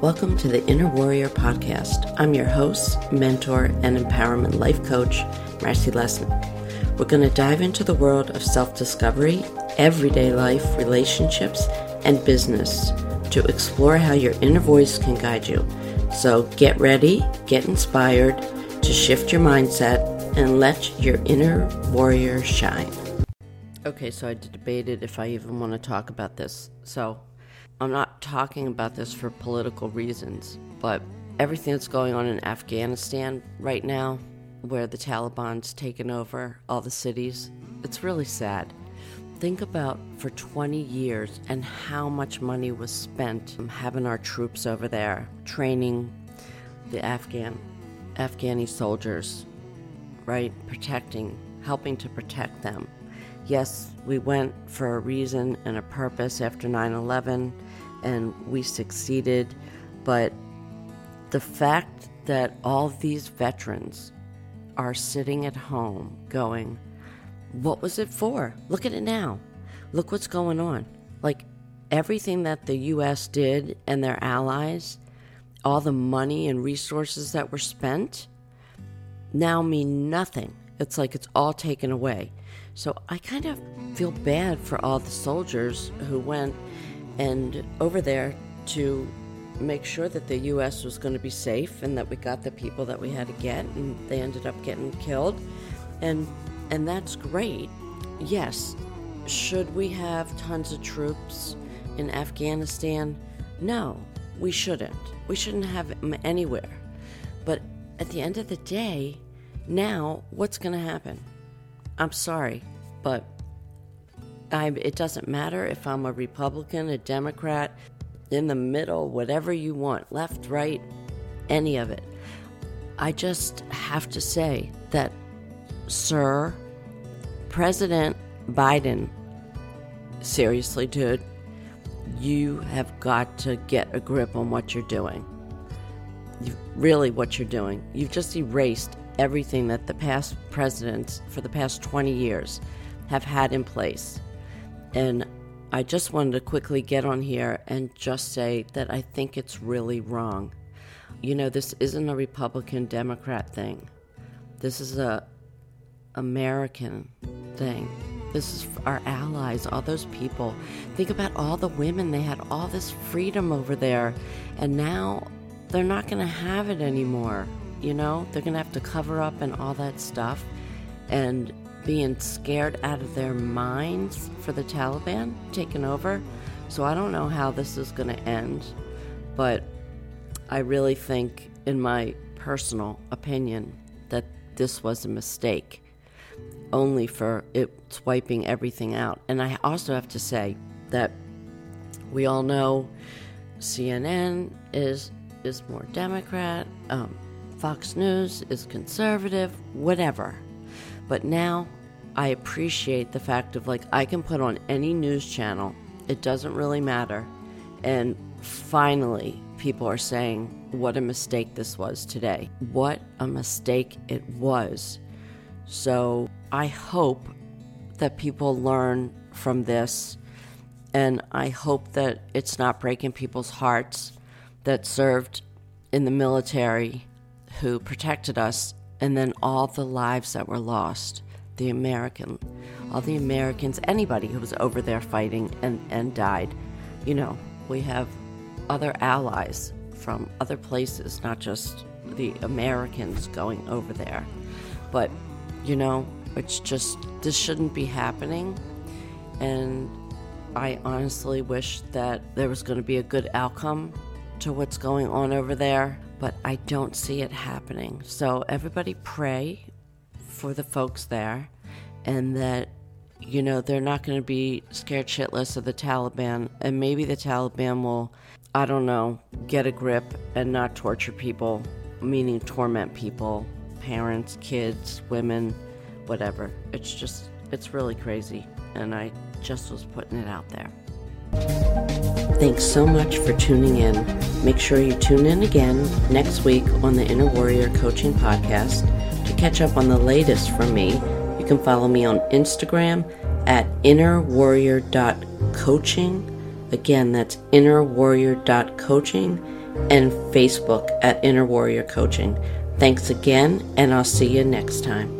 Welcome to the Inner Warrior Podcast. I'm your host, mentor, and empowerment life coach, Marcy Lesman. We're going to dive into the world of self discovery, everyday life, relationships, and business to explore how your inner voice can guide you. So get ready, get inspired to shift your mindset, and let your inner warrior shine. Okay, so I debated if I even want to talk about this. So I'm not talking about this for political reasons, but everything that's going on in Afghanistan right now, where the Taliban's taken over all the cities, it's really sad. Think about for 20 years and how much money was spent having our troops over there training the Afghan Afghani soldiers, right? Protecting, helping to protect them. Yes, we went for a reason and a purpose after 9 11 and we succeeded. But the fact that all these veterans are sitting at home going, What was it for? Look at it now. Look what's going on. Like everything that the U.S. did and their allies, all the money and resources that were spent, now mean nothing. It's like it's all taken away. So I kind of feel bad for all the soldiers who went and over there to make sure that the U.S. was going to be safe and that we got the people that we had to get, and they ended up getting killed, and and that's great. Yes, should we have tons of troops in Afghanistan? No, we shouldn't. We shouldn't have them anywhere. But at the end of the day, now what's going to happen? I'm sorry, but I, it doesn't matter if I'm a Republican, a Democrat, in the middle, whatever you want, left, right, any of it. I just have to say that, sir, President Biden, seriously, dude, you have got to get a grip on what you're doing. You, really, what you're doing. You've just erased everything that the past presidents for the past 20 years have had in place. And I just wanted to quickly get on here and just say that I think it's really wrong. You know, this isn't a Republican Democrat thing. This is a American thing. This is our allies, all those people. Think about all the women. They had all this freedom over there, and now they're not going to have it anymore. You know, they're going to have to cover up and all that stuff. And being scared out of their minds for the Taliban taking over. So I don't know how this is going to end, but I really think, in my personal opinion, that this was a mistake only for it's wiping everything out. And I also have to say that we all know CNN is is more Democrat, um, Fox News is conservative, whatever. But now I appreciate the fact of like I can put on any news channel, it doesn't really matter. And finally, people are saying what a mistake this was today. What a mistake it was. So I hope that people learn from this. And I hope that it's not breaking people's hearts that served in the military who protected us and then all the lives that were lost the American, all the Americans, anybody who was over there fighting and, and died. You know, we have other allies from other places, not just the Americans going over there. But, you know, it's just, this shouldn't be happening. And I honestly wish that there was going to be a good outcome to what's going on over there but I don't see it happening. So everybody pray for the folks there and that you know they're not going to be scared shitless of the Taliban and maybe the Taliban will I don't know, get a grip and not torture people, meaning torment people, parents, kids, women, whatever. It's just it's really crazy and I just was putting it out there. Thanks so much for tuning in. Make sure you tune in again next week on the Inner Warrior Coaching Podcast to catch up on the latest from me. You can follow me on Instagram at innerwarrior.coaching. Again, that's innerwarrior.coaching. and Facebook at Inner Warrior Coaching. Thanks again, and I'll see you next time.